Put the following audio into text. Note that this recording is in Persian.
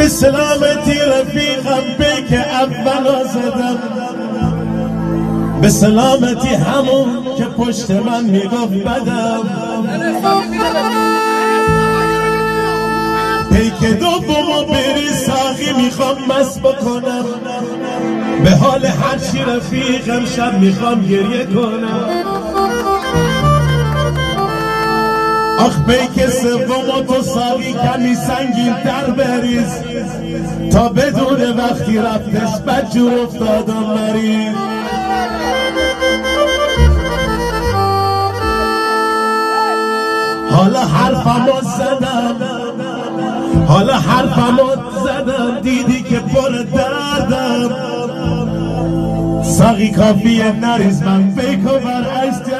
به سلامتی رفیقم به که اول زدم به سلامتی همون که پشت من می‌گفت بدم. پیک دومو بری ساقی می‌خوام مست بکنم. به حال هرچی رفیقم شب می‌خوام گریه کنم. آخ پیک سوم تو ساقی کمی سنگین تر بریز. تا بدون وقتی رفتش بدجور افتادم مریض حالا حرفمو زدم. حالا حرفمو زدم. دیدی که پر دردم. ساقی کافیه نریز من. بیکو بر عشق